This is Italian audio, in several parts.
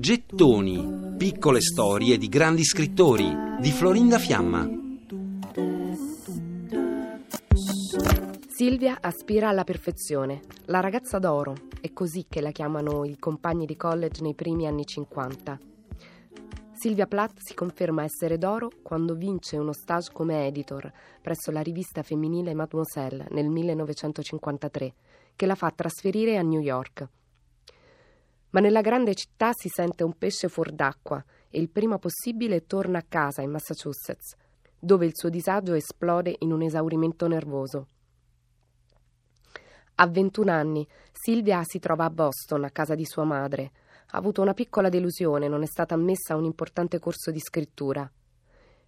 Gettoni, piccole storie di grandi scrittori di Florinda Fiamma. Silvia aspira alla perfezione, la ragazza d'oro, è così che la chiamano i compagni di college nei primi anni 50. Silvia Plath si conferma essere d'oro quando vince uno stage come editor presso la rivista femminile Mademoiselle nel 1953, che la fa trasferire a New York. Ma nella grande città si sente un pesce fuor d'acqua e il prima possibile torna a casa in Massachusetts, dove il suo disagio esplode in un esaurimento nervoso. A 21 anni Silvia si trova a Boston, a casa di sua madre. Ha avuto una piccola delusione, non è stata ammessa a un importante corso di scrittura.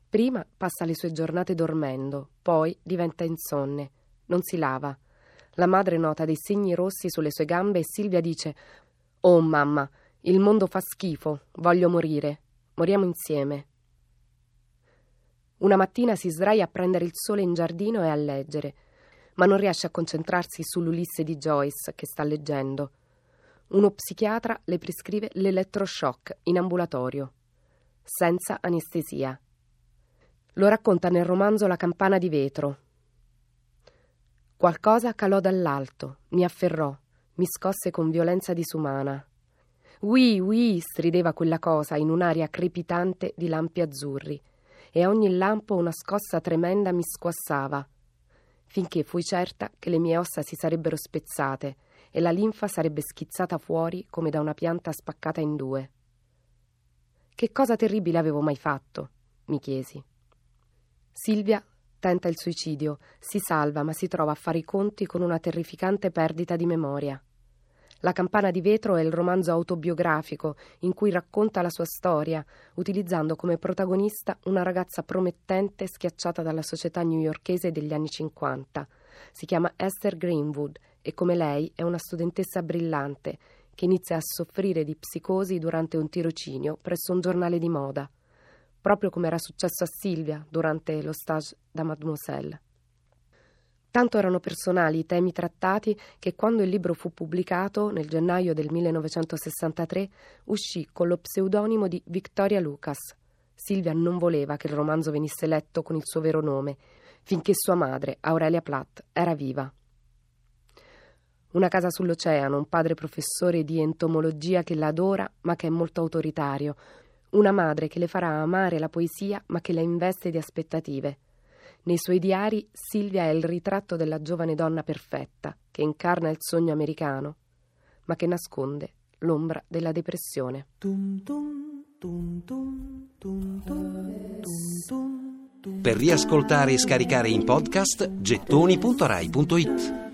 Prima passa le sue giornate dormendo, poi diventa insonne, non si lava. La madre nota dei segni rossi sulle sue gambe e Silvia dice Oh mamma, il mondo fa schifo, voglio morire. Moriamo insieme. Una mattina si sdraia a prendere il sole in giardino e a leggere, ma non riesce a concentrarsi sull'Ulisse di Joyce che sta leggendo. Uno psichiatra le prescrive l'elettroshock in ambulatorio, senza anestesia. Lo racconta nel romanzo La campana di vetro. Qualcosa calò dall'alto, mi afferrò, mi scosse con violenza disumana. Ui, ui, strideva quella cosa in un'aria crepitante di lampi azzurri, e a ogni lampo una scossa tremenda mi squassava, finché fui certa che le mie ossa si sarebbero spezzate e la linfa sarebbe schizzata fuori come da una pianta spaccata in due. Che cosa terribile avevo mai fatto? mi chiesi. Silvia tenta il suicidio, si salva ma si trova a fare i conti con una terrificante perdita di memoria. La campana di vetro è il romanzo autobiografico in cui racconta la sua storia, utilizzando come protagonista una ragazza promettente schiacciata dalla società newyorkese degli anni 50. Si chiama Esther Greenwood e come lei è una studentessa brillante che inizia a soffrire di psicosi durante un tirocinio presso un giornale di moda, proprio come era successo a Silvia durante lo stage da Mademoiselle. Tanto erano personali i temi trattati che quando il libro fu pubblicato nel gennaio del 1963 uscì con lo pseudonimo di Victoria Lucas. Silvia non voleva che il romanzo venisse letto con il suo vero nome, finché sua madre, Aurelia Platt, era viva. Una casa sull'oceano, un padre professore di entomologia che la adora ma che è molto autoritario, una madre che le farà amare la poesia ma che la investe di aspettative. Nei suoi diari Silvia è il ritratto della giovane donna perfetta che incarna il sogno americano, ma che nasconde l'ombra della depressione. Per riascoltare e scaricare in podcast gettoni.rai.it